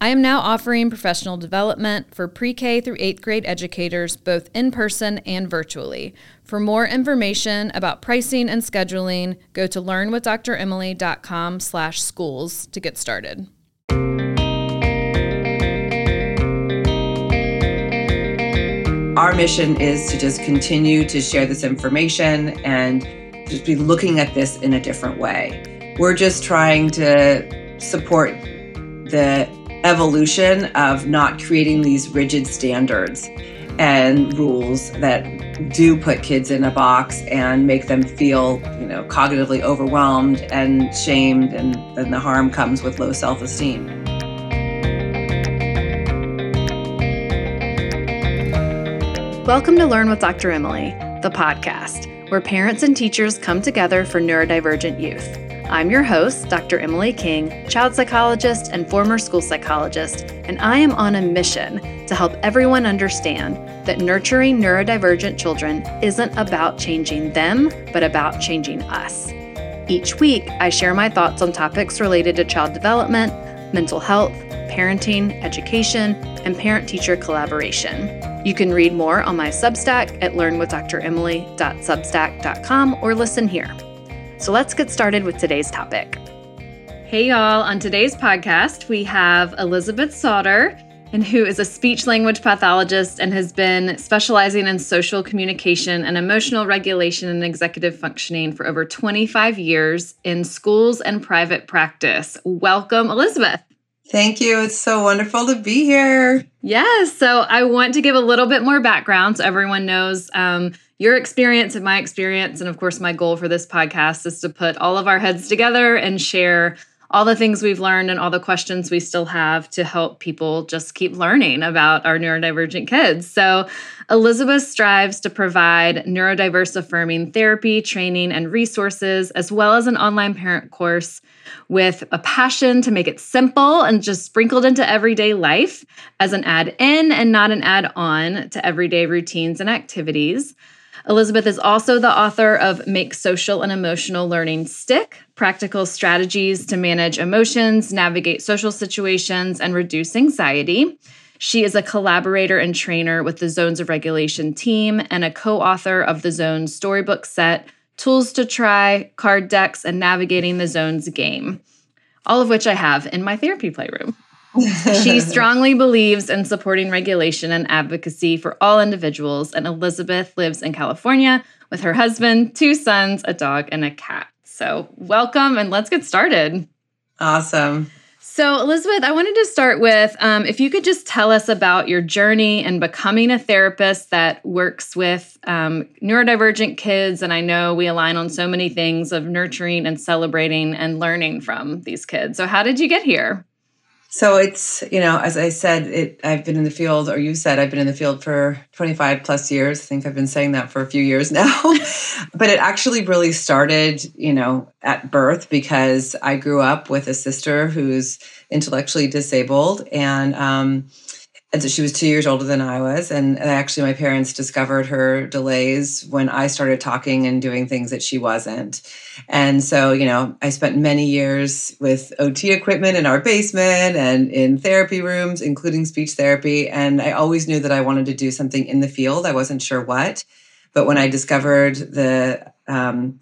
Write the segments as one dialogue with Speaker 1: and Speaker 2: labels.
Speaker 1: I am now offering professional development for pre K through eighth grade educators, both in person and virtually. For more information about pricing and scheduling, go to learnwithdremily.com slash schools to get started.
Speaker 2: Our mission is to just continue to share this information and just be looking at this in a different way. We're just trying to support the evolution of not creating these rigid standards and rules that do put kids in a box and make them feel, you know, cognitively overwhelmed and shamed, and then the harm comes with low self esteem.
Speaker 1: Welcome to Learn with Dr. Emily, the podcast, where parents and teachers come together for neurodivergent youth. I'm your host, Dr. Emily King, child psychologist and former school psychologist, and I am on a mission to help everyone understand that nurturing neurodivergent children isn't about changing them, but about changing us. Each week, I share my thoughts on topics related to child development, mental health, parenting, education, and parent teacher collaboration. You can read more on my Substack at learnwithdremily.substack.com or listen here. So let's get started with today's topic. Hey, y'all. On today's podcast, we have Elizabeth Sautter, and who is a speech language pathologist and has been specializing in social communication and emotional regulation and executive functioning for over 25 years in schools and private practice. Welcome, Elizabeth.
Speaker 2: Thank you. It's so wonderful to be here.
Speaker 1: Yes. So I want to give a little bit more background so everyone knows um, your experience and my experience. And of course, my goal for this podcast is to put all of our heads together and share all the things we've learned and all the questions we still have to help people just keep learning about our neurodivergent kids. So, Elizabeth strives to provide neurodiverse affirming therapy, training, and resources, as well as an online parent course with a passion to make it simple and just sprinkled into everyday life as an add in and not an add on to everyday routines and activities. Elizabeth is also the author of Make Social and Emotional Learning Stick Practical Strategies to Manage Emotions, Navigate Social Situations, and Reduce Anxiety. She is a collaborator and trainer with the Zones of Regulation team and a co author of the Zones storybook set, Tools to Try, Card Decks, and Navigating the Zones game, all of which I have in my therapy playroom she strongly believes in supporting regulation and advocacy for all individuals, and Elizabeth lives in California with her husband, two sons, a dog, and a cat. So, welcome and let's get started.
Speaker 2: Awesome.
Speaker 1: So, Elizabeth, I wanted to start with um, if you could just tell us about your journey and becoming a therapist that works with um, neurodivergent kids. And I know we align on so many things of nurturing and celebrating and learning from these kids. So, how did you get here?
Speaker 2: So it's, you know, as I said, it I've been in the field, or you said I've been in the field for 25 plus years. I think I've been saying that for a few years now. but it actually really started, you know, at birth because I grew up with a sister who's intellectually disabled and um, and so she was two years older than I was. And actually, my parents discovered her delays when I started talking and doing things that she wasn't. And so, you know, I spent many years with OT equipment in our basement and in therapy rooms, including speech therapy. And I always knew that I wanted to do something in the field. I wasn't sure what. But when I discovered the, um,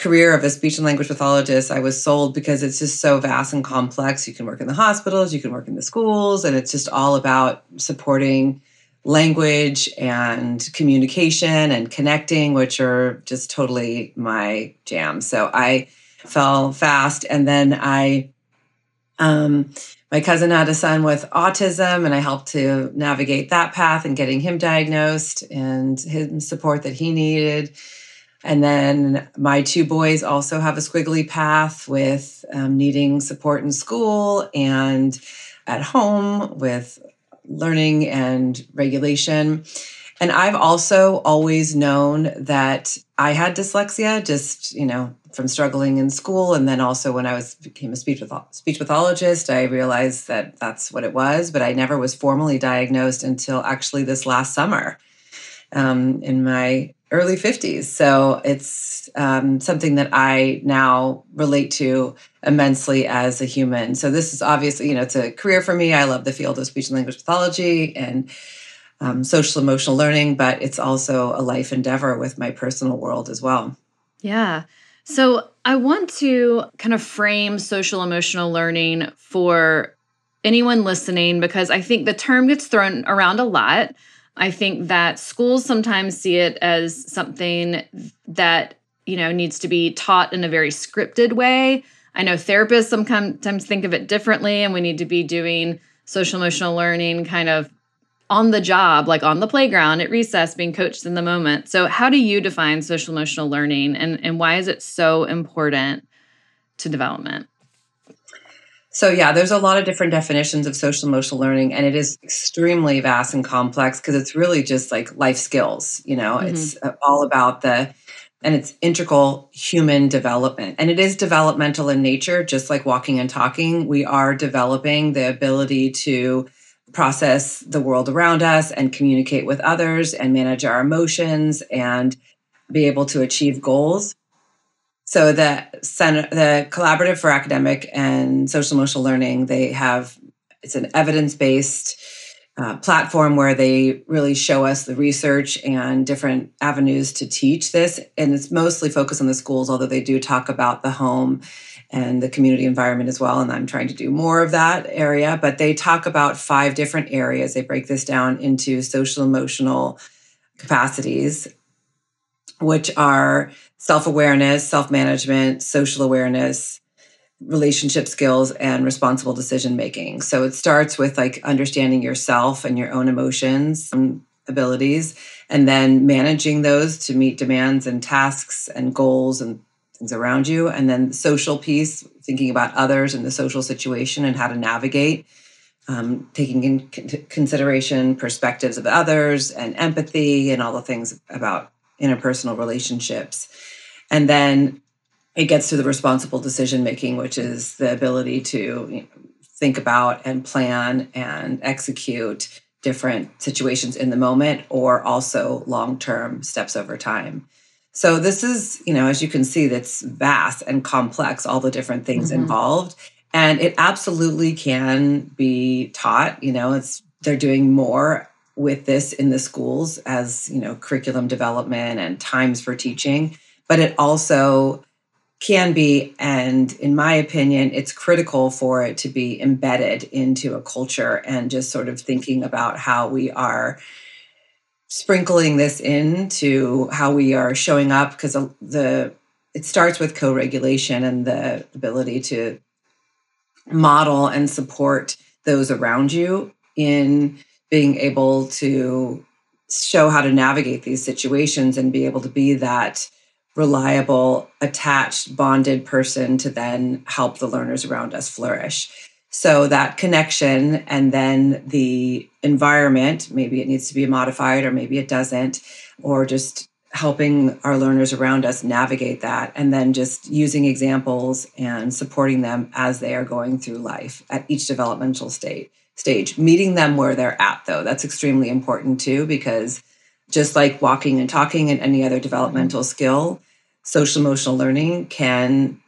Speaker 2: career of a speech and language pathologist, I was sold because it's just so vast and complex. You can work in the hospitals, you can work in the schools, and it's just all about supporting language and communication and connecting, which are just totally my jam. So I fell fast. And then I, um, my cousin had a son with autism, and I helped to navigate that path and getting him diagnosed and his support that he needed. And then my two boys also have a squiggly path with um, needing support in school and at home with learning and regulation. And I've also always known that I had dyslexia, just, you know, from struggling in school. And then also when I was became a speech, speech pathologist, I realized that that's what it was, but I never was formally diagnosed until actually this last summer um, in my early 50s. So it's um, something that I now relate to immensely as a human. So this is obviously, you know, it's a career for me. I love the field of speech and language pathology and um, social emotional learning, but it's also a life endeavor with my personal world as well.
Speaker 1: Yeah. So I want to kind of frame social emotional learning for anyone listening because I think the term gets thrown around a lot. I think that schools sometimes see it as something that, you know, needs to be taught in a very scripted way. I know therapists sometimes think of it differently and we need to be doing social emotional learning kind of on the job, like on the playground at recess, being coached in the moment. So, how do you define social emotional learning and, and why is it so important to development?
Speaker 2: So, yeah, there's a lot of different definitions of social emotional learning, and it is extremely vast and complex because it's really just like life skills. You know, mm-hmm. it's uh, all about the and it's integral human development. And it is developmental in nature, just like walking and talking. We are developing the ability to process the world around us and communicate with others and manage our emotions and be able to achieve goals. So the center, the collaborative for academic and social emotional learning, they have it's an evidence-based uh, platform where they really show us the research and different avenues to teach this. And it's mostly focused on the schools, although they do talk about the home and the community environment as well. And I'm trying to do more of that area. But they talk about five different areas. They break this down into social emotional capacities, which are self awareness, self management, social awareness, relationship skills, and responsible decision making. So it starts with like understanding yourself and your own emotions and abilities, and then managing those to meet demands and tasks and goals and things around you. And then social piece, thinking about others and the social situation and how to navigate, um, taking in consideration perspectives of others and empathy and all the things about interpersonal relationships. And then it gets to the responsible decision making, which is the ability to you know, think about and plan and execute different situations in the moment or also long term steps over time. So this is, you know, as you can see, that's vast and complex, all the different things mm-hmm. involved. And it absolutely can be taught. You know, it's they're doing more with this in the schools as, you know, curriculum development and times for teaching. But it also can be, and in my opinion, it's critical for it to be embedded into a culture and just sort of thinking about how we are sprinkling this into how we are showing up because the it starts with co-regulation and the ability to model and support those around you in being able to show how to navigate these situations and be able to be that reliable attached bonded person to then help the learners around us flourish. So that connection and then the environment, maybe it needs to be modified or maybe it doesn't, or just helping our learners around us navigate that and then just using examples and supporting them as they are going through life at each developmental state stage meeting them where they're at though that's extremely important too because just like walking and talking and any other developmental skill social emotional learning can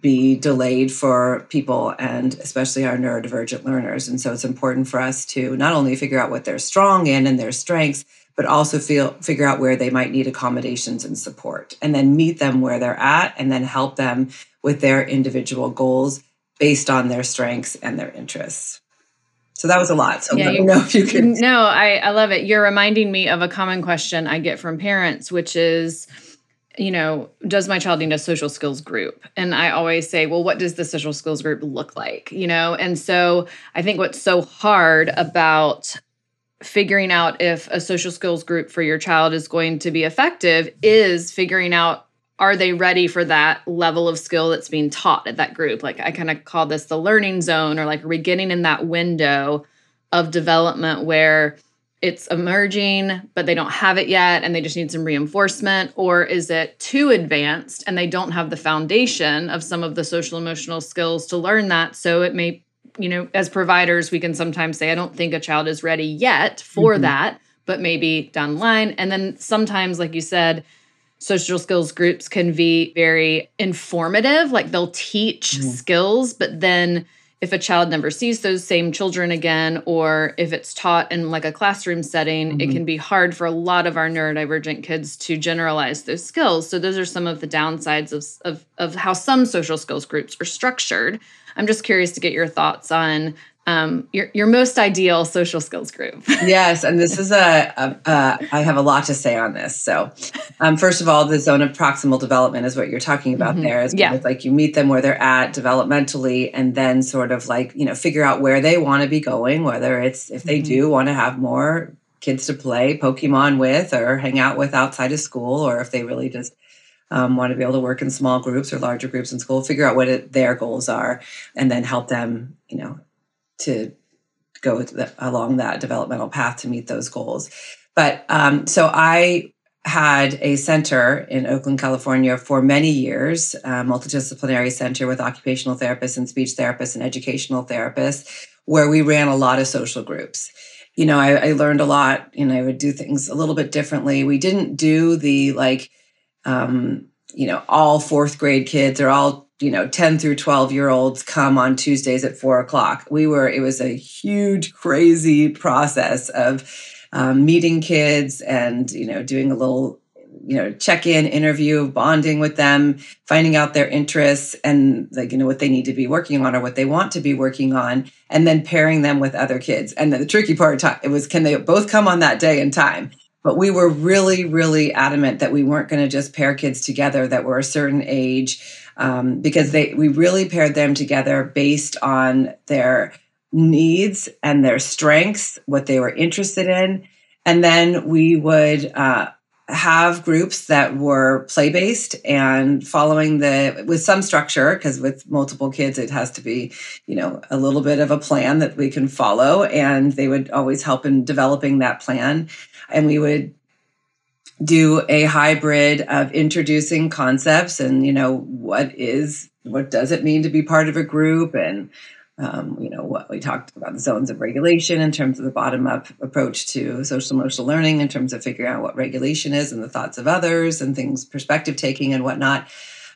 Speaker 2: be delayed for people and especially our neurodivergent learners. And so it's important for us to not only figure out what they're strong in and their strengths, but also feel figure out where they might need accommodations and support and then meet them where they're at and then help them with their individual goals based on their strengths and their interests. So that was a lot. So yeah, let me know if you can.
Speaker 1: No, I, I love it. You're reminding me of a common question I get from parents, which is, you know, does my child need a social skills group? And I always say, well, what does the social skills group look like? You know, and so I think what's so hard about figuring out if a social skills group for your child is going to be effective is figuring out are they ready for that level of skill that's being taught at that group? Like I kind of call this the learning zone, or like are we getting in that window of development where it's emerging, but they don't have it yet and they just need some reinforcement? Or is it too advanced and they don't have the foundation of some of the social emotional skills to learn that? So it may, you know, as providers, we can sometimes say, I don't think a child is ready yet for mm-hmm. that, but maybe down the line. And then sometimes, like you said, social skills groups can be very informative, like they'll teach mm-hmm. skills, but then if a child never sees those same children again, or if it's taught in like a classroom setting, mm-hmm. it can be hard for a lot of our neurodivergent kids to generalize those skills. So those are some of the downsides of, of, of how some social skills groups are structured. I'm just curious to get your thoughts on um, your your most ideal social skills group.
Speaker 2: yes, and this is a, a, a I have a lot to say on this. So, um, first of all, the zone of proximal development is what you're talking about mm-hmm. there. Is yeah. like you meet them where they're at developmentally, and then sort of like you know figure out where they want to be going. Whether it's if they mm-hmm. do want to have more kids to play Pokemon with or hang out with outside of school, or if they really just um, want to be able to work in small groups or larger groups in school, figure out what it, their goals are, and then help them, you know, to go along that developmental path to meet those goals. But um, so I had a center in Oakland, California for many years, a multidisciplinary center with occupational therapists and speech therapists and educational therapists, where we ran a lot of social groups. You know, I, I learned a lot. and I would do things a little bit differently. We didn't do the like, um, you know, all fourth grade kids or all you know 10 through 12 year olds come on tuesdays at four o'clock. We were it was a huge crazy process of um, meeting kids and you know doing a little you know check in interview bonding with them finding out their interests and like you know what they need to be working on or what they want to be working on and then pairing them with other kids. And the tricky part it was can they both come on that day and time but we were really really adamant that we weren't going to just pair kids together that were a certain age um, because they we really paired them together based on their needs and their strengths, what they were interested in, and then we would. Uh, have groups that were play based and following the with some structure because with multiple kids it has to be you know a little bit of a plan that we can follow and they would always help in developing that plan and we would do a hybrid of introducing concepts and you know what is what does it mean to be part of a group? And um, you know what we talked about the zones of regulation in terms of the bottom up approach to social emotional learning in terms of figuring out what regulation is and the thoughts of others and things perspective taking and whatnot.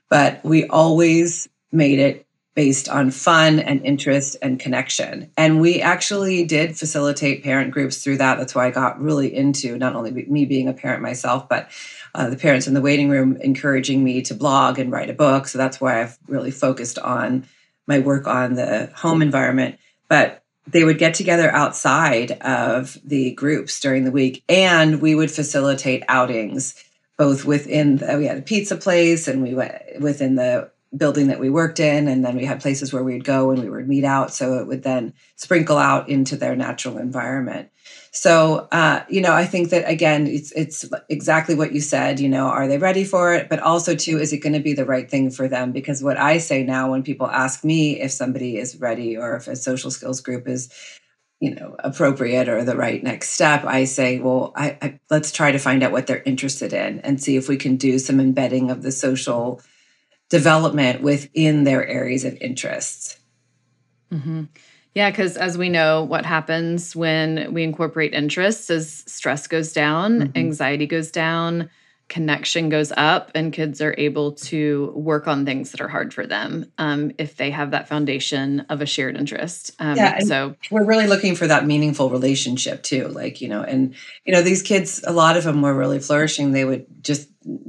Speaker 2: But we always made it based on fun and interest and connection. And we actually did facilitate parent groups through that. That's why I got really into not only me being a parent myself, but uh, the parents in the waiting room encouraging me to blog and write a book. So that's why I've really focused on my work on the home environment. But they would get together outside of the groups during the week, and we would facilitate outings both within the, we had a pizza place and we went within the building that we worked in and then we had places where we'd go and we would meet out so it would then sprinkle out into their natural environment. So uh, you know i think that again it's it's exactly what you said you know are they ready for it? But also too is it going to be the right thing for them? Because what i say now when people ask me if somebody is ready or if a social skills group is you know appropriate or the right next step i say well I, I let's try to find out what they're interested in and see if we can do some embedding of the social development within their areas of interests.
Speaker 1: Mm-hmm. Yeah, because as we know, what happens when we incorporate interests is stress goes down, mm-hmm. anxiety goes down, connection goes up, and kids are able to work on things that are hard for them um, if they have that foundation of a shared interest. Um, yeah, so
Speaker 2: we're really looking for that meaningful relationship too. Like you know, and you know, these kids, a lot of them were really flourishing. They would just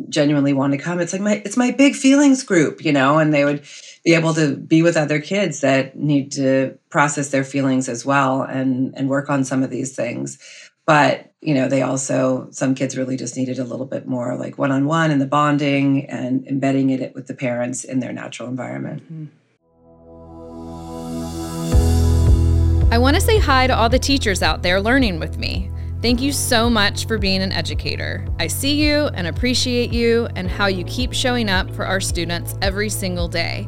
Speaker 2: genuinely want to come. It's like my it's my big feelings group you know and they would be able to be with other kids that need to process their feelings as well and and work on some of these things. But you know they also some kids really just needed a little bit more like one-on-one and the bonding and embedding it with the parents in their natural environment. Mm-hmm.
Speaker 1: i want to say hi to all the teachers out there learning with me Thank you so much for being an educator. I see you and appreciate you and how you keep showing up for our students every single day.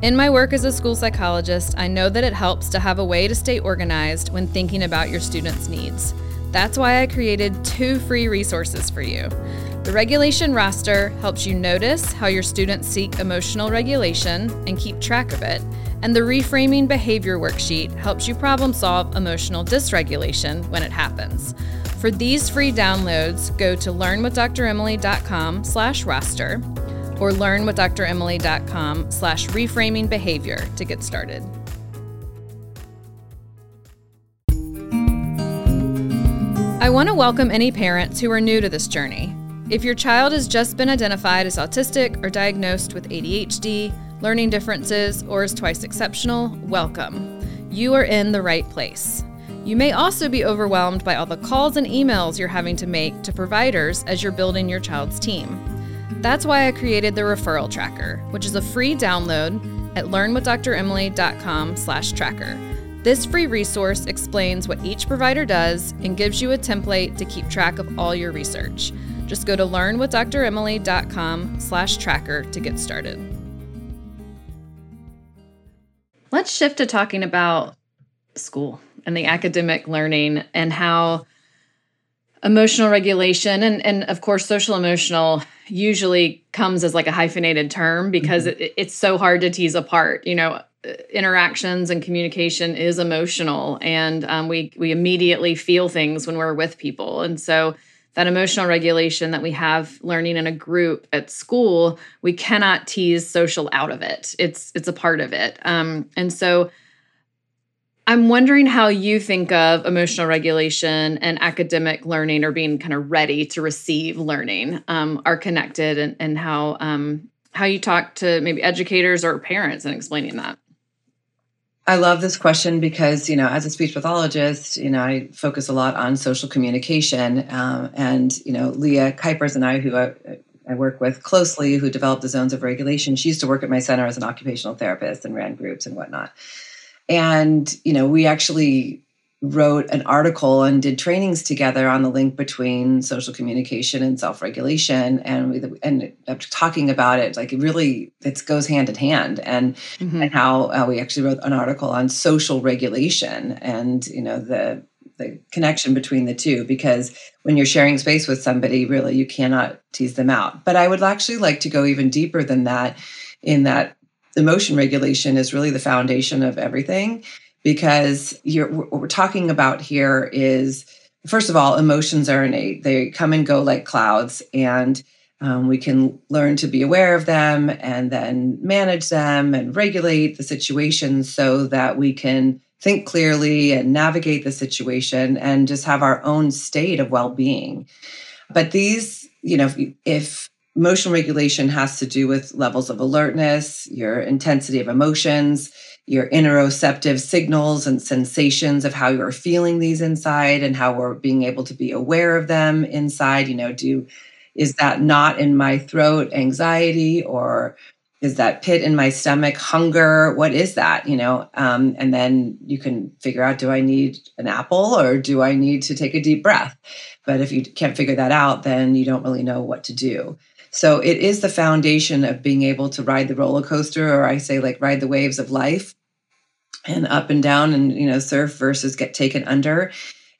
Speaker 1: In my work as a school psychologist, I know that it helps to have a way to stay organized when thinking about your students' needs. That's why I created two free resources for you. The regulation roster helps you notice how your students seek emotional regulation and keep track of it. And the reframing behavior worksheet helps you problem solve emotional dysregulation when it happens. For these free downloads, go to learnwithdremily.com slash roster or learnwithdremily.com slash reframing behavior to get started. I want to welcome any parents who are new to this journey. If your child has just been identified as autistic or diagnosed with ADHD, learning differences, or is twice exceptional, welcome. You are in the right place. You may also be overwhelmed by all the calls and emails you're having to make to providers as you're building your child's team. That's why I created the referral tracker, which is a free download at learnwithdremily.com/tracker. This free resource explains what each provider does and gives you a template to keep track of all your research. Just go to learnwithdremily.com slash tracker to get started. Let's shift to talking about school and the academic learning and how emotional regulation and, and of course social emotional usually comes as like a hyphenated term because mm-hmm. it, it's so hard to tease apart you know interactions and communication is emotional and um, we we immediately feel things when we're with people and so that emotional regulation that we have learning in a group at school we cannot tease social out of it. It's it's a part of it. Um, and so i'm wondering how you think of emotional regulation and academic learning or being kind of ready to receive learning um, are connected and, and how um, how you talk to maybe educators or parents and explaining that
Speaker 2: I love this question because, you know, as a speech pathologist, you know, I focus a lot on social communication. Um, and, you know, Leah Kuypers and I, who I, I, work with closely, who developed the zones of regulation, she used to work at my center as an occupational therapist and ran groups and whatnot. And, you know, we actually wrote an article and did trainings together on the link between social communication and self-regulation and we and after talking about it like it really it goes hand in hand and mm-hmm. and how uh, we actually wrote an article on social regulation and you know the the connection between the two because when you're sharing space with somebody really you cannot tease them out but i would actually like to go even deeper than that in that emotion regulation is really the foundation of everything because what we're talking about here is first of all emotions are innate. They come and go like clouds and um, we can learn to be aware of them and then manage them and regulate the situation so that we can think clearly and navigate the situation and just have our own state of well-being. But these you know if, if emotional regulation has to do with levels of alertness your intensity of emotions your interoceptive signals and sensations of how you're feeling these inside and how we're being able to be aware of them inside you know do is that knot in my throat anxiety or is that pit in my stomach hunger? What is that you know? Um, and then you can figure out do i need an apple or do i need to take a deep breath? But if you can't figure that out then you don't really know what to do so it is the foundation of being able to ride the roller coaster, or I say like ride the waves of life and up and down and, you know, surf versus get taken under.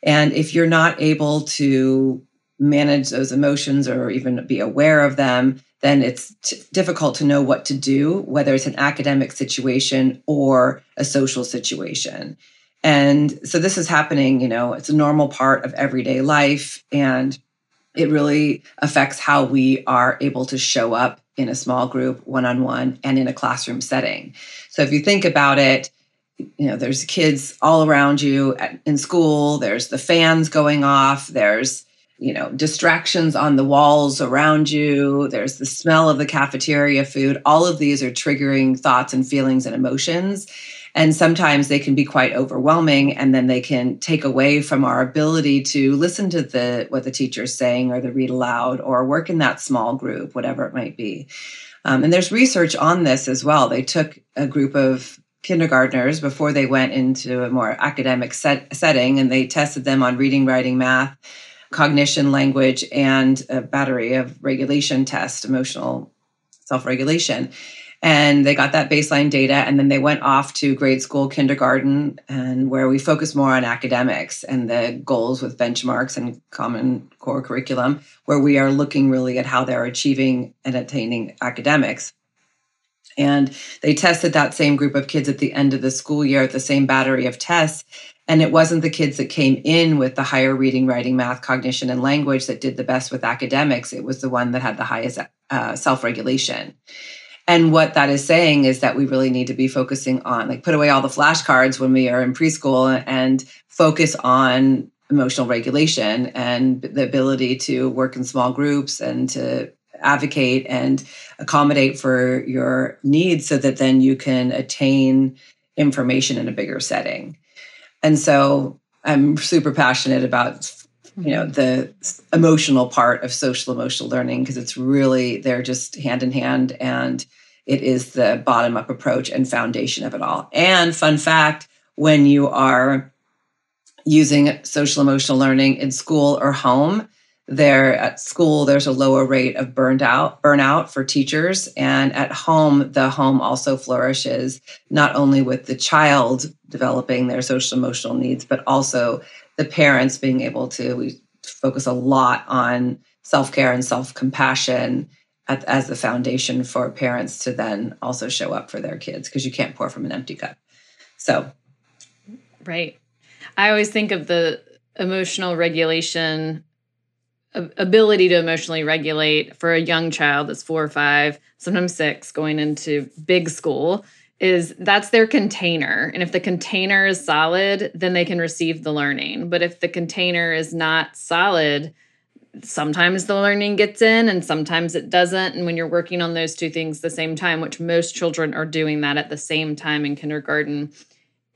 Speaker 2: And if you're not able to manage those emotions or even be aware of them, then it's t- difficult to know what to do, whether it's an academic situation or a social situation. And so this is happening, you know, it's a normal part of everyday life. And it really affects how we are able to show up in a small group, one on one, and in a classroom setting. So if you think about it, you know, there's kids all around you at, in school, there's the fans going off, there's you know distractions on the walls around you there's the smell of the cafeteria food all of these are triggering thoughts and feelings and emotions And sometimes they can be quite overwhelming and then they can take away from our ability to listen to the what the teacher's saying or the read aloud or work in that small group, whatever it might be. Um, and there's research on this as well. They took a group of kindergartners before they went into a more academic set, setting and they tested them on reading, writing, math, cognition, language, and a battery of regulation tests, emotional self regulation. And they got that baseline data, and then they went off to grade school, kindergarten, and where we focus more on academics and the goals with benchmarks and common core curriculum, where we are looking really at how they're achieving and attaining academics. And they tested that same group of kids at the end of the school year at the same battery of tests. And it wasn't the kids that came in with the higher reading, writing, math, cognition, and language that did the best with academics. It was the one that had the highest uh, self regulation. And what that is saying is that we really need to be focusing on, like, put away all the flashcards when we are in preschool and focus on emotional regulation and the ability to work in small groups and to advocate and accommodate for your needs so that then you can attain information in a bigger setting. And so I'm super passionate about you know the emotional part of social emotional learning because it's really they're just hand in hand and it is the bottom up approach and foundation of it all. And fun fact, when you are using social emotional learning in school or home, there at school there's a lower rate of burned out burnout for teachers and at home the home also flourishes not only with the child developing their social emotional needs but also the parents being able to we focus a lot on self-care and self-compassion at, as the foundation for parents to then also show up for their kids because you can't pour from an empty cup. So.
Speaker 1: Right. I always think of the emotional regulation ability to emotionally regulate for a young child that's four or five, sometimes six, going into big school is that's their container. And if the container is solid, then they can receive the learning. But if the container is not solid, sometimes the learning gets in and sometimes it doesn't. And when you're working on those two things the same time, which most children are doing that at the same time in kindergarten,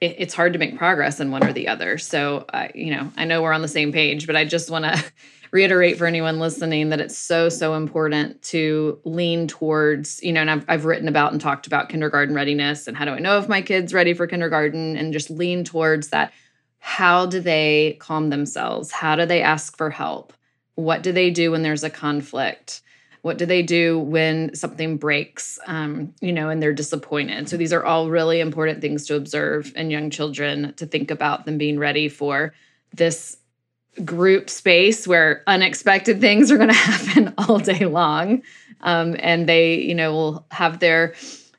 Speaker 1: it, it's hard to make progress in one or the other. So, uh, you know, I know we're on the same page, but I just want to reiterate for anyone listening that it's so so important to lean towards you know and I've, I've written about and talked about kindergarten readiness and how do i know if my kid's ready for kindergarten and just lean towards that. How do they calm themselves? How do they ask for help? What do they do when there's a conflict? What do they do when something breaks um, you know and they're disappointed? So these are all really important things to observe in young children to think about them being ready for this group space where unexpected things are going to happen all day long. Um, and they, you know, will have their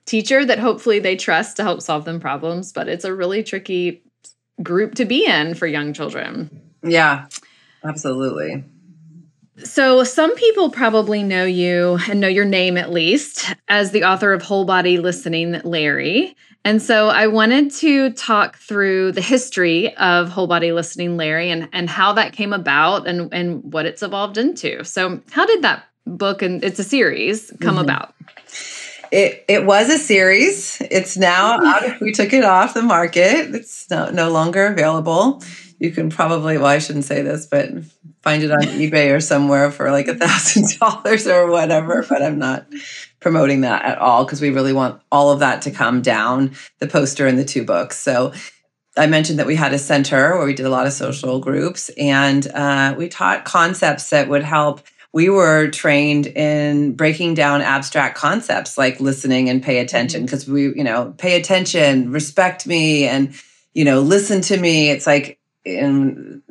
Speaker 1: teacher that hopefully they trust to help solve them problems. But it's a really tricky group to be in for young children.
Speaker 2: Yeah, absolutely.
Speaker 1: So, some people probably know you and know your name at least as the author of Whole Body Listening, Larry. And so I wanted to talk through the history of whole body listening, Larry, and, and how that came about and, and what it's evolved into. So, how did that book, and it's a series, come mm-hmm. about?
Speaker 2: It, it was a series. It's now out. We took it off the market. It's no, no longer available. You can probably, well, I shouldn't say this, but find it on eBay or somewhere for like a thousand dollars or whatever. But I'm not promoting that at all because we really want all of that to come down the poster and the two books. So I mentioned that we had a center where we did a lot of social groups and uh, we taught concepts that would help. We were trained in breaking down abstract concepts like listening and pay attention because mm-hmm. we, you know, pay attention, respect me, and, you know, listen to me. It's like, in,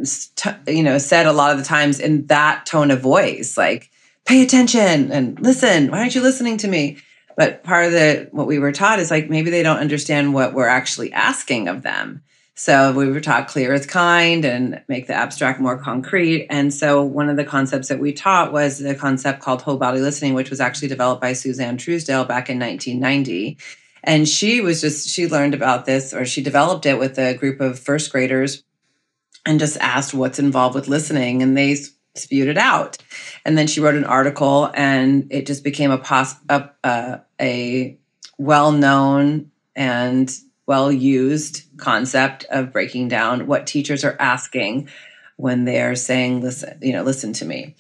Speaker 2: you know, said a lot of the times in that tone of voice, like, pay attention and listen. Why aren't you listening to me? But part of the what we were taught is like maybe they don't understand what we're actually asking of them. So we were taught clear as kind and make the abstract more concrete. And so one of the concepts that we taught was the concept called whole body listening, which was actually developed by Suzanne Truesdale back in 1990. And she was just, she learned about this or she developed it with a group of first graders and just asked what's involved with listening. And they spewed it out. And then she wrote an article, and it just became a pos- a, a, a well known and well used concept of breaking down what teachers are asking when they're saying, listen, you know, listen to me.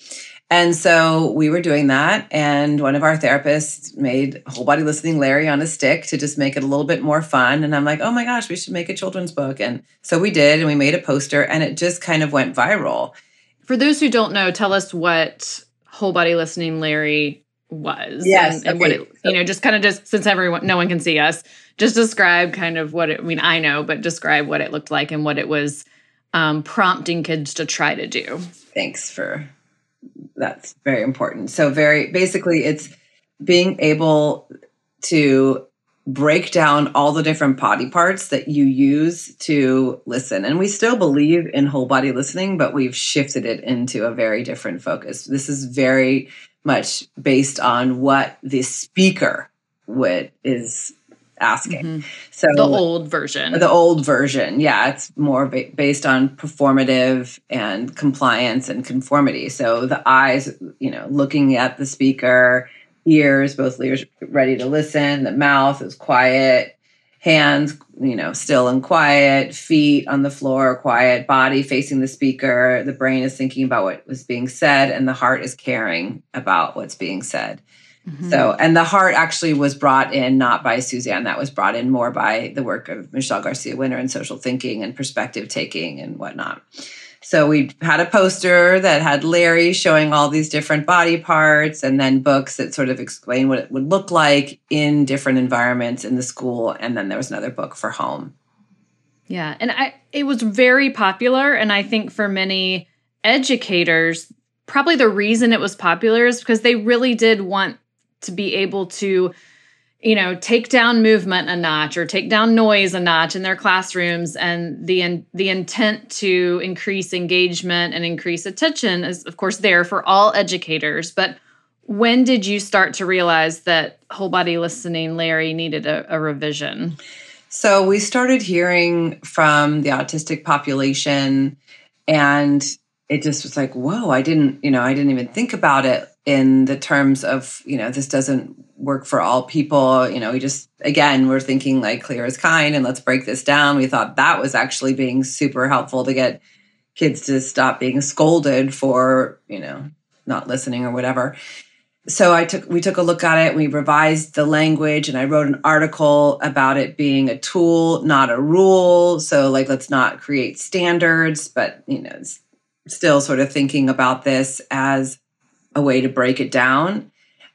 Speaker 2: And so we were doing that. And one of our therapists made whole body listening Larry on a stick to just make it a little bit more fun. And I'm like, oh my gosh, we should make a children's book. And so we did, and we made a poster, and it just kind of went viral.
Speaker 1: For those who don't know, tell us what whole body listening Larry was.
Speaker 2: Yes.
Speaker 1: And, and what it, you know, just kind of just since everyone, no one can see us, just describe kind of what it, I mean, I know, but describe what it looked like and what it was um, prompting kids to try to do.
Speaker 2: Thanks for that's very important. So very basically it's being able to break down all the different body parts that you use to listen. And we still believe in whole body listening, but we've shifted it into a very different focus. This is very much based on what the speaker would is asking. Mm-hmm.
Speaker 1: So the old version.
Speaker 2: The old version. Yeah, it's more ba- based on performative and compliance and conformity. So the eyes, you know, looking at the speaker, ears, both ears ready to listen, the mouth is quiet, hands, you know, still and quiet, feet on the floor, quiet, body facing the speaker, the brain is thinking about what was being said and the heart is caring about what's being said. Mm-hmm. So, and the heart actually was brought in not by Suzanne, that was brought in more by the work of Michelle Garcia Winner and social thinking and perspective taking and whatnot. So we had a poster that had Larry showing all these different body parts and then books that sort of explain what it would look like in different environments in the school. And then there was another book for home.
Speaker 1: Yeah. And I it was very popular. And I think for many educators, probably the reason it was popular is because they really did want to be able to you know take down movement a notch or take down noise a notch in their classrooms. And the in, the intent to increase engagement and increase attention is of course there for all educators. But when did you start to realize that whole body listening larry needed a, a revision?
Speaker 2: So we started hearing from the autistic population and it just was like whoa i didn't you know i didn't even think about it in the terms of you know this doesn't work for all people. You know we just again we're thinking like clear as kind and let's break this down. We thought that was actually being super helpful to get kids to stop being scolded for you know not listening or whatever. So i took we took a look at it. We revised the language and i wrote an article about it being a tool not a rule. So like let's not create standards but you know still sort of thinking about this as a way to break it down.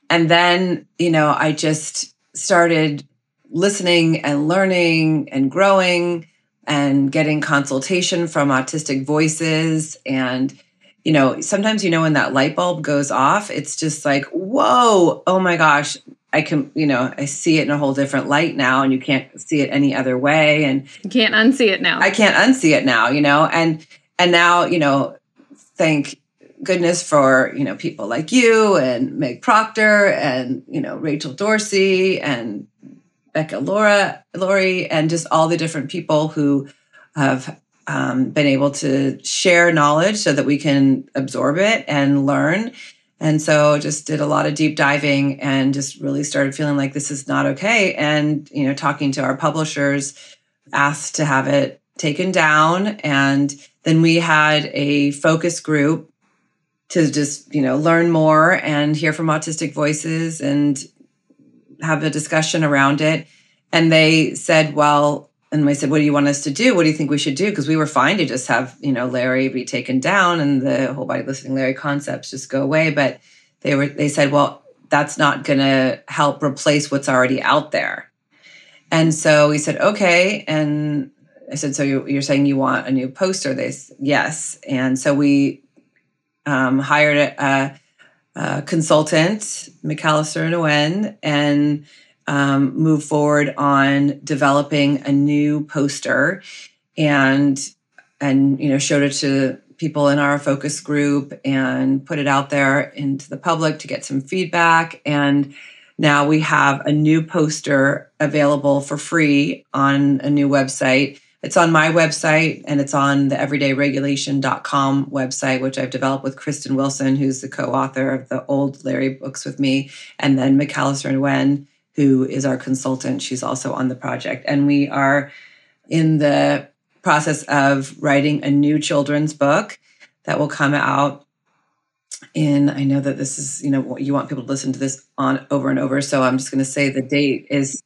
Speaker 2: And then, you know, I just started listening and learning and growing and getting consultation from autistic voices. And you know sometimes you know when that light bulb goes off it's just like whoa oh my gosh i can you know i see it in a whole different light now and you can't see it any other way. And
Speaker 1: you can't unsee it now.
Speaker 2: I can't unsee it now you know? And and now you know thank goodness for you know people like you and Meg Proctor and you know Rachel Dorsey and Becca Laura Lori and just all the different people who have um, been able to share knowledge so that we can absorb it and learn. And so just did a lot of deep diving and just really started feeling like this is not okay. And, you know, talking to our publishers, asked to have it taken down. And then we had a focus group to just you know learn more and hear from autistic voices and have a discussion around it and they said well and I said, "What do you want us to do? What do you think we should do?" Because we were fine to just have you know Larry be taken down and the whole body listening Larry concepts just go away. But they were they said, "Well, that's not going to help replace what's already out there." And so we said, "Okay." And I said, "So you're, you're saying you want a new poster?" They said, "Yes." And so we um, hired a, a, consultant, McAllister and Owen, and um, moved forward on developing a new poster, and and you know showed it to people in our focus group and put it out there into the public to get some feedback. And now we have a new poster available for free on a new website it's on my website and it's on the everydayregulation.com website, which I've developed with Kristen Wilson, who's the co author of the old Larry books with me, and then McAllister and Wen who is our consultant. She's also on the project. And we are in the process of writing a new children's book that will come out in i know that this is you know you want people to listen to this on over and over so i'm just going to say the date is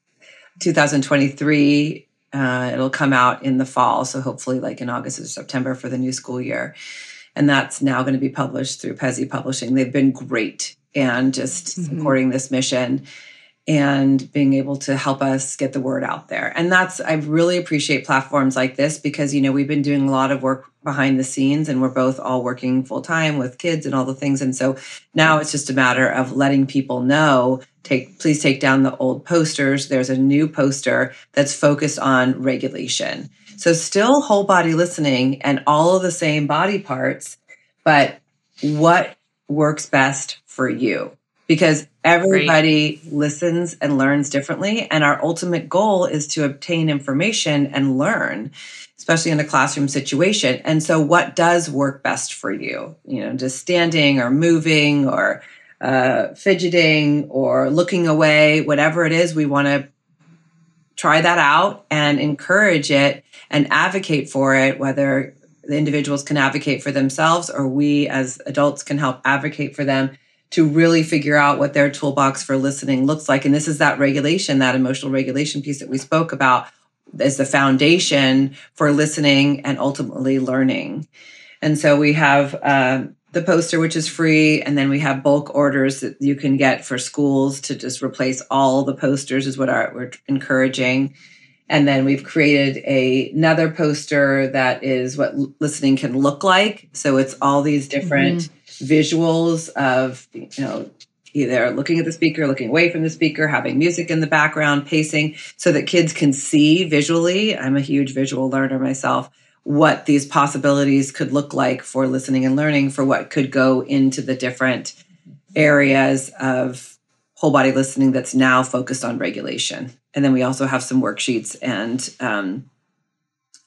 Speaker 2: 2023 uh, it'll come out in the fall so hopefully like in august or september for the new school year. And that's now going to be published through PESI publishing. They've been great and just mm-hmm. supporting this mission and being able to help us get the word out there. And that's, I really appreciate platforms like this because, you know, we've been doing a lot of work behind the scenes and we're both all working full time with kids and all the things. And so now it's just a matter of letting people know take, please take down the old posters. There's a new poster that's focused on regulation. So still whole body listening and all of the same body parts, but what works best for you? Because everybody Great. listens and learns differently. And our ultimate goal is to obtain information and learn, especially in a classroom situation. And so, what does work best for you? You know, just standing or moving or uh, fidgeting or looking away, whatever it is, we want to try that out and encourage it and advocate for it, whether the individuals can advocate for themselves or we as adults can help advocate for them to really figure out what their toolbox for listening looks like. And this is that regulation, that emotional regulation piece that we spoke about as the foundation for listening and ultimately learning. And so we have uh, the poster, which is free, and then we have bulk orders that you can get for schools to just replace all the posters, is what our, we're encouraging. And then we've created a, another poster that is what listening can look like. So it's all these different. Mm-hmm visuals of you know either looking at the speaker, looking away from the speaker, having music in the background, pacing, so that kids can see visually. I'm a huge visual learner myself. What these possibilities could look like for listening and learning, for what could go into the different areas of whole body listening that's now focused on regulation. And then we also have some worksheets and um,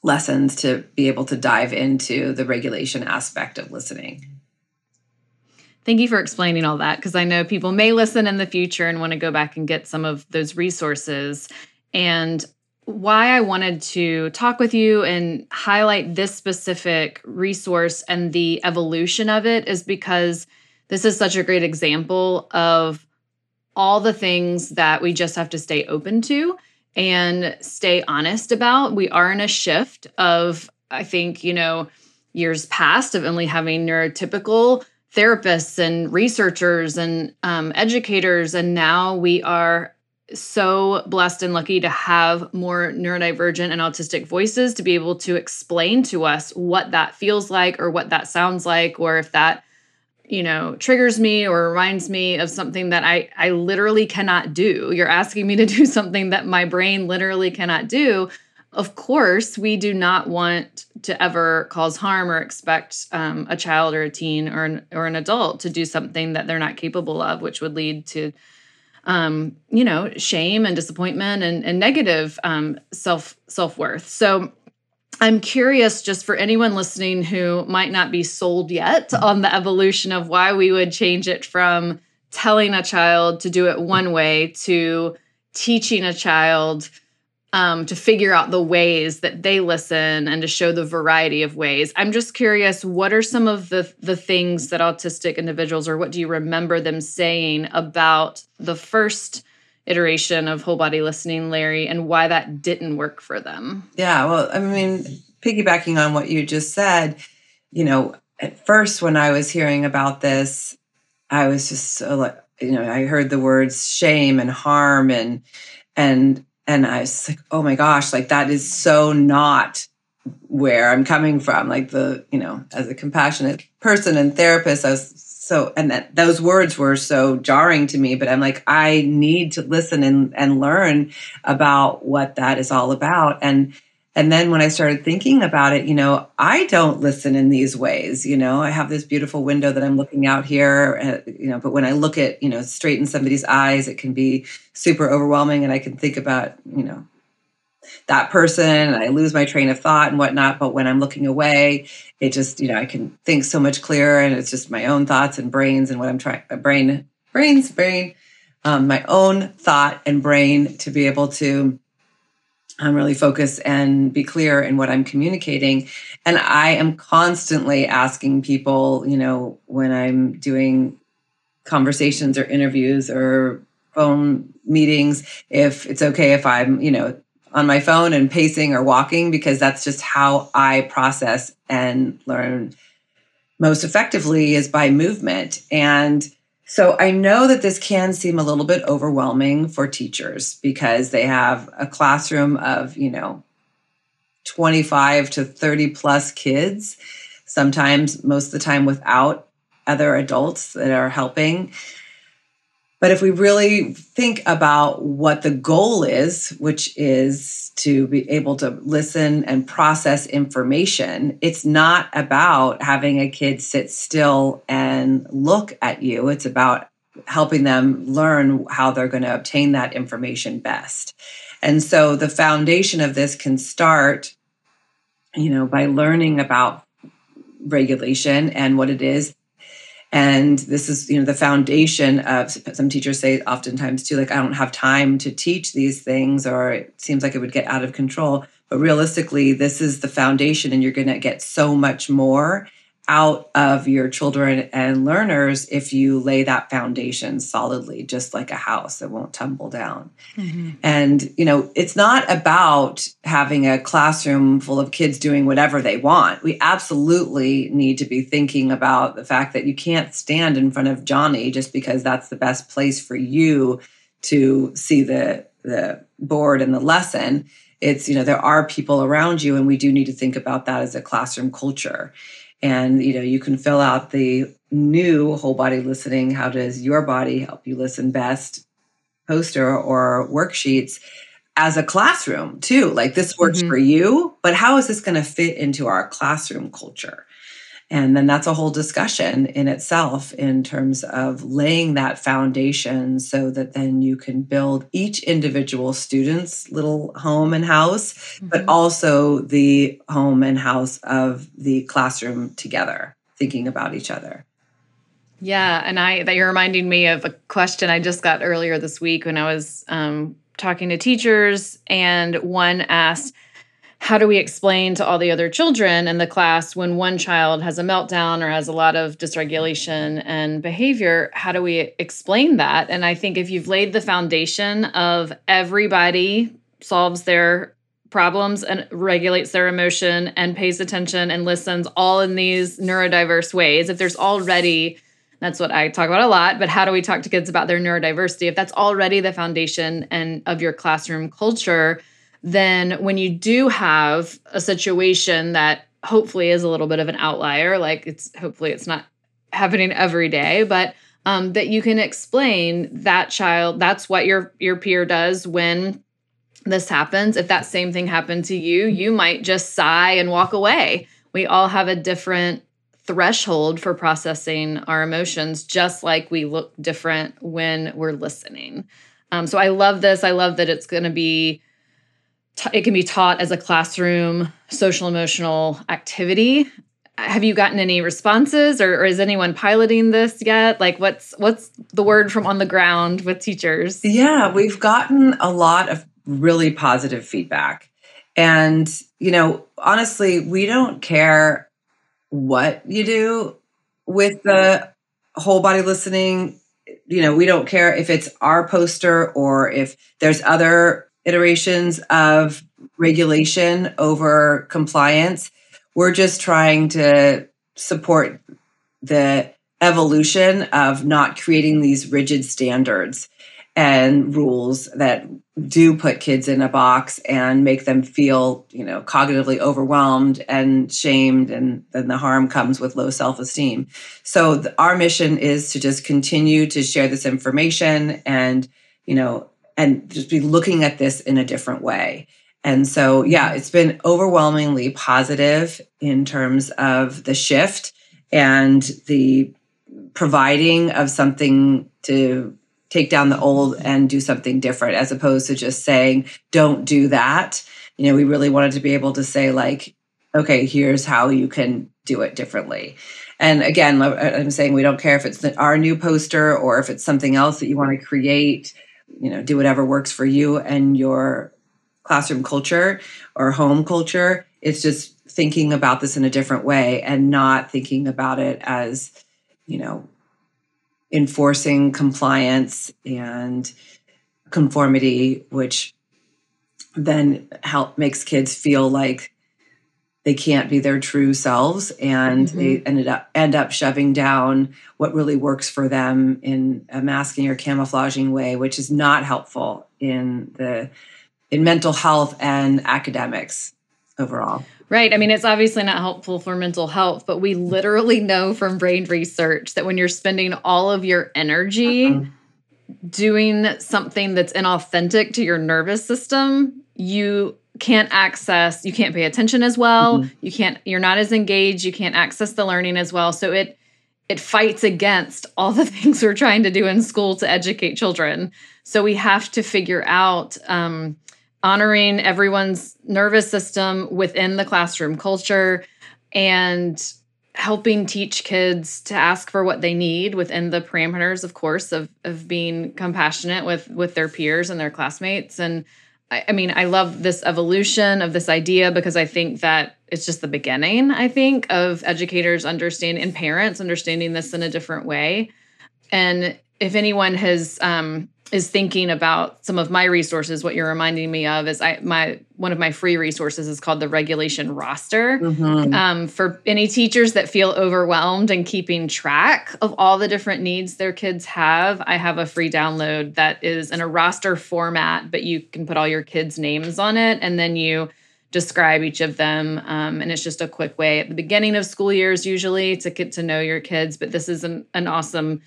Speaker 2: lessons to be able to dive into the regulation aspect of listening.
Speaker 1: Thank you for explaining all that because I know people may listen in the future and want to go back and get some of those resources. And why I wanted to talk with you and highlight this specific resource and the evolution of it is because this is such a great example of all the things that we just have to stay open to and stay honest about. We are in a shift of, I think, you know, years past of only having neurotypical therapists and researchers and um, educators. And now we are so blessed and lucky to have more neurodivergent and autistic voices to be able to explain to us what that feels like or what that sounds like or if that you know triggers me or reminds me of something that I I literally cannot do. You're asking me to do something that my brain literally cannot do of course, we do not want to ever cause harm or expect um, a child or a teen or an, or an adult to do something that they're not capable of, which would lead to, um, you know, shame and disappointment and, and negative um, self self worth. So, I'm curious, just for anyone listening who might not be sold yet on the evolution of why we would change it from telling a child to do it one way to teaching a child um, to figure out the ways that they listen and to show the variety of ways. I'm just curious, what are some of the the things that autistic individuals, or what do you remember them saying about the first iteration of whole body listening, Larry, and why that didn't work for them?
Speaker 2: Yeah, well, I mean, piggybacking on what you just said, you know, at first when I was hearing about this, I was just so like, you know, I heard the words shame and harm and and and I was like, oh my gosh, like that is so not where I'm coming from. Like the, you know, as a compassionate person and therapist, I was so, and that those words were so jarring to me, but I'm like, I need to listen and, and learn about what that is all about. And and then when I started thinking about it, you know, I don't listen in these ways. You know, I have this beautiful window that I'm looking out here, uh, you know, but when I look at, you know, straight in somebody's eyes, it can be super overwhelming. And I can think about, you know, that person and I lose my train of thought and whatnot. But when I'm looking away, it just, you know, I can think so much clearer and it's just my own thoughts and brains and what I'm trying, uh, brain, brains, brain um, my own thought and brain to be able to um, really focus and be clear in what I'm communicating. And I am constantly asking people, you know, when I'm doing conversations or interviews or phone meetings, if it's okay if I'm, you know, on my phone and pacing or walking, because that's just how I process and learn most effectively is by movement. And so I know that this can seem a little bit overwhelming for teachers because they have a classroom of, you know, 25 to 30 plus kids, sometimes most of the time without other adults that are helping. But if we really think about what the goal is, which is to be able to listen and process information, it's not about having a kid sit still and look at you. It's about helping them learn how they're going to obtain that information best. And so the foundation of this can start, you know, by learning about regulation and what it is and this is you know the foundation of some teachers say oftentimes too like i don't have time to teach these things or it seems like it would get out of control. But realistically this is the foundation and you're going to get so much more out of your children and learners if you lay that foundation solidly just like a house that won't tumble down. Mm-hmm. and you know it's not about having a classroom full of kids doing whatever they want. We absolutely need to be thinking about the fact that you can't stand in front of johnny just because that's the best place for you to see the the board and the lesson. It's you know there are people around you and we do need to think about that as a classroom culture and you know you can fill out the new whole body listening how does your body help you listen best poster or worksheets as a classroom too like this works mm-hmm. for you but how is this going to fit into our classroom culture and then that's a whole discussion in itself in terms of laying that foundation so that then you can build each individual student's little home and house, mm-hmm. but also the home and house of the classroom together, thinking about each other.
Speaker 1: Yeah, and I that you're reminding me of a question I just got earlier this week when I was um, talking to teachers, and one asked, how do we explain to all the other children in the class when one child has a meltdown or has a lot of dysregulation and behavior how do we explain that and i think if you've laid the foundation of everybody solves their problems and regulates their emotion and pays attention and listens all in these neurodiverse ways if there's already that's what I talk about a lot, but how do we talk to kids about their neurodiversity? If that's already the foundation and of your classroom culture, then when you do have a situation that hopefully is a little bit of an outlier, like it's hopefully it's not happening every day, but um, that you can explain that child that's what your your peer does when this happens. If that same thing happened to you you might just sigh and walk away. We all have a different threshold for processing our emotions just like we look different when we're listening. Um, so i love this. I love that it's going to be it can be taught as a classroom social emotional activity. Have you gotten any responses or, or, is anyone piloting this yet? Like what's what's the word from on the ground with teachers?
Speaker 2: Yeah we've gotten a lot of really positive feedback. And you know honestly we don't care what you do with the whole body listening. You know we don't care if it's our poster or if there's other iterations of regulation over compliance. We're just trying to support the evolution of not creating these rigid standards and rules that do put kids in a box and make them feel, you know, cognitively overwhelmed and shamed and then the harm comes with low self-esteem. So our mission is to just continue to share this information and, you know, and just be looking at this in a different way. And so, yeah, it's been overwhelmingly positive in terms of the shift and the providing of something to take down the old and do something different, as opposed to just saying, don't do that. You know, we really wanted to be able to say, like, okay, here's how you can do it differently. And again, I'm saying we don't care if it's our new poster or if it's something else that you want to create, you know, do whatever works for you and your classroom culture or home culture. It's just thinking about this in a different way and not thinking about it as, you know, enforcing compliance and conformity, which then help makes kids feel like they can't be their true selves and mm-hmm. they ended up end up shoving down what really works for them in a masking or camouflaging way which is not helpful in the in mental health and academics overall
Speaker 1: Right. I mean, it's obviously not helpful for mental health, but we literally know from brain research that when you're spending all of your energy uh-huh. doing something that's inauthentic to your nervous system, you can't access, you can't pay attention as well. Mm-hmm. You can't, you're not as engaged, you can't access the learning as well. So it, it fights against all the things we're trying to do in school to educate children. So we have to figure out um, honoring everyone's nervous system within the classroom culture and helping teach kids to ask for what they need within the parameters of course of of being compassionate with with their peers and their classmates and I, I mean i love this evolution of this idea because i think that it's just the beginning i think of educators understanding and parents understanding this in a different way. And if anyone has um, is thinking about some of my resources what you're reminding me of is i my one of my free resources is called the regulation roster mm-hmm. um, for any teachers that feel overwhelmed and keeping track of all the different needs their kids have i have a free download that is in a roster format but you can put all your kids names on it and then you describe each of them um, and it's just a quick way at the beginning of school years usually to get to know your kids but this is an, an awesome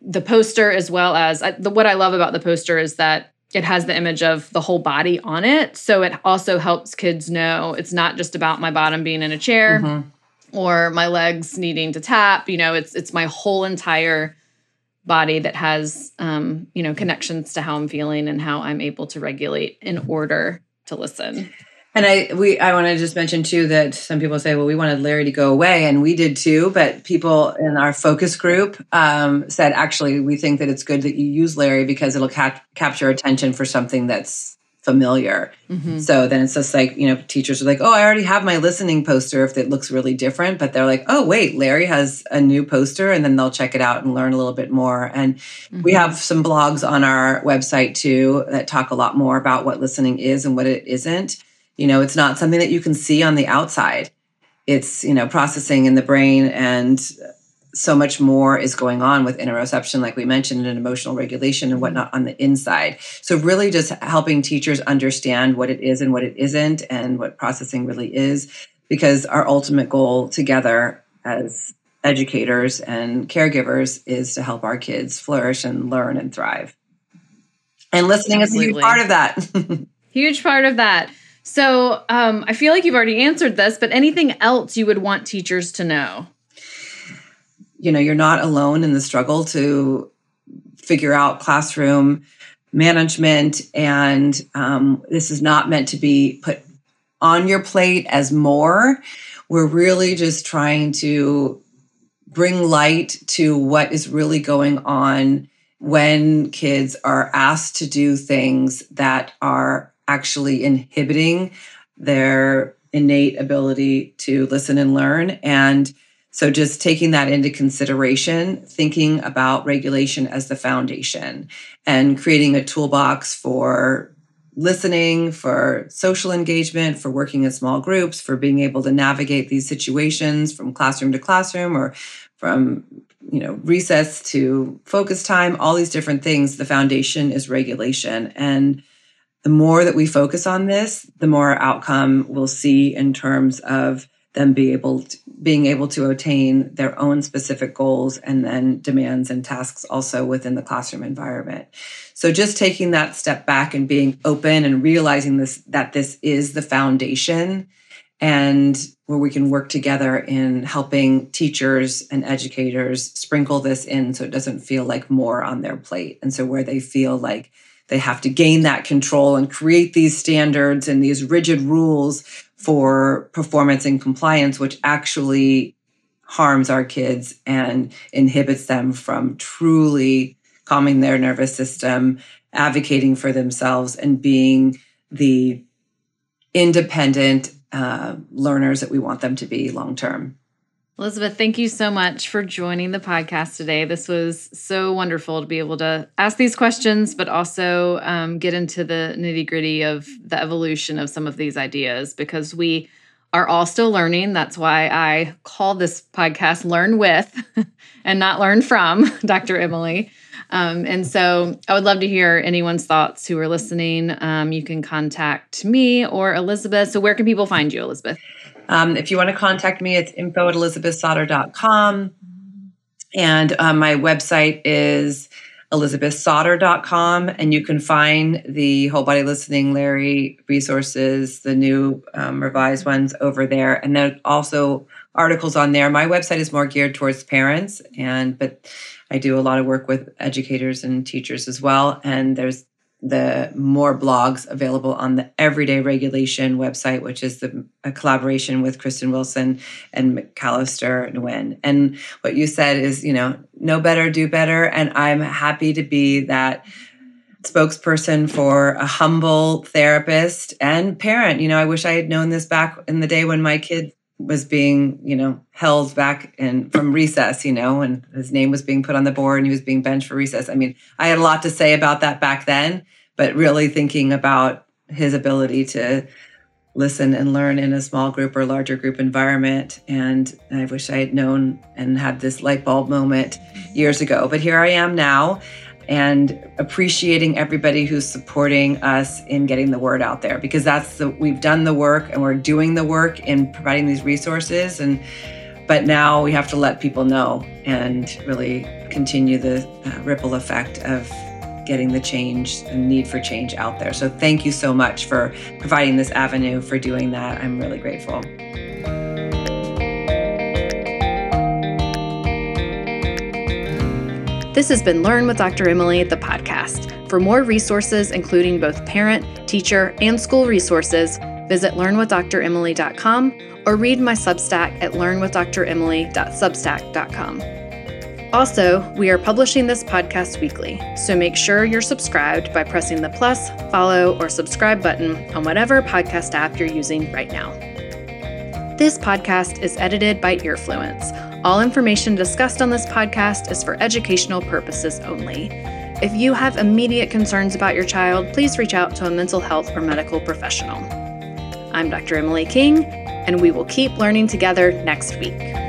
Speaker 1: the poster as well as I, the, what I love about the poster is that it has the image of the whole body on it. So it also helps kids know it's not just about my bottom being in a chair mm-hmm. or my legs needing to tap. You know, it's it's my whole entire body that has um, you know connections to how I'm feeling and how I'm able to regulate in order to listen.
Speaker 2: And I we I want to just mention too that some people say, well, we wanted Larry to go away, and we did too. But people in our focus group um, said, actually, we think that it's good that you use Larry because it'll cap- capture attention for something that's familiar. Mm-hmm. So then it's just like you know, teachers are like, oh, I already have my listening poster if it looks really different, but they're like, oh, wait, Larry has a new poster, and then they'll check it out and learn a little bit more. And mm-hmm. we have some blogs on our website too that talk a lot more about what listening is and what it isn't. You know, it's not something that you can see on the outside. It's, you know, processing in the brain and so much more is going on with interoception, like we mentioned, and emotional regulation and whatnot on the inside. So, really, just helping teachers understand what it is and what it isn't, and what processing really is, because our ultimate goal together as educators and caregivers is to help our kids flourish and learn and thrive. And listening Absolutely. is a huge part of that.
Speaker 1: huge part of that. So um, I feel like you've already answered this, but anything else you would want teachers to know?
Speaker 2: You know, you're not alone in the struggle to figure out classroom management, and um, this is not meant to be put on your plate as more. We're really just trying to bring light to what is really going on when kids are asked to do things that are actually inhibiting their innate ability to listen and learn. And so, just taking that into consideration, thinking about regulation as the foundation and creating a toolbox for listening, for social engagement, for working in small groups, for being able to navigate these situations from classroom to classroom or from you know recess to focus time all these different things the foundation is regulation and the more that we focus on this, the more outcome we'll see in terms of them be able to, being able to attain their own specific goals and then demands and tasks also within the classroom environment. So just taking that step back and being open and realizing this that this is the foundation and where we can work together in helping teachers and educators sprinkle this in so it doesn't feel like more on their plate and so where they feel like they have to gain that control and create these standards and these rigid rules for performance and compliance, which actually harms our kids and inhibits them from truly calming their nervous system, advocating for themselves, and being the independent uh, learners that we want them to be long term.
Speaker 1: Elizabeth, thank you so much for joining the podcast today. This was so wonderful to be able to ask these questions, but also um, get into the nitty gritty of the evolution of some of these ideas because we are all still learning. That's why I call this podcast Learn With and not Learn From Dr. Emily. Um, and so I would love to hear anyone's thoughts who are listening. Um, you can contact me or Elizabeth. So, where can people find you, Elizabeth?
Speaker 2: Um, if you want to contact me, it's info at elizabethsautter.com. And uh, my website is elizabethsautter.com. And you can find the whole body listening Larry resources, the new um, revised ones over there. And then also articles on there. My website is more geared towards parents, and but I do a lot of work with educators and teachers as well. And there's the more blogs available on the Everyday Regulation website, which is the a collaboration with Kristen Wilson and McAllister Nguyen. And what you said is, you know, know better, do better. And I'm happy to be that spokesperson for a humble therapist and parent. You know, I wish I had known this back in the day when my kid was being, you know, held back and from recess, you know, and his name was being put on the board and he was being benched for recess. I mean, I had a lot to say about that back then, but really thinking about his ability to listen and learn in a small group or larger group environment. And I wish I had known and had this light bulb moment years ago. But here I am now and appreciating everybody who's supporting us in getting the word out there because that's the we've done the work and we're doing the work in providing these resources and but now we have to let people know and really continue the uh, ripple effect of getting the change and need for change out there. So thank you so much for providing this avenue for doing that. I'm really grateful.
Speaker 1: This has been Learn with Dr. Emily, the podcast. For more resources, including both parent, teacher, and school resources, visit learnwithdremily.com or read my Substack at learnwithdremily.substack.com. Also, we are publishing this podcast weekly, so make sure you're subscribed by pressing the plus, follow, or subscribe button on whatever podcast app you're using right now. This podcast is edited by Earfluence all information discussed on this podcast is for educational purposes only. If you have immediate concerns about your child, please reach out to a mental health or medical professional. I'm Dr. Emily King, and we will keep learning together next week.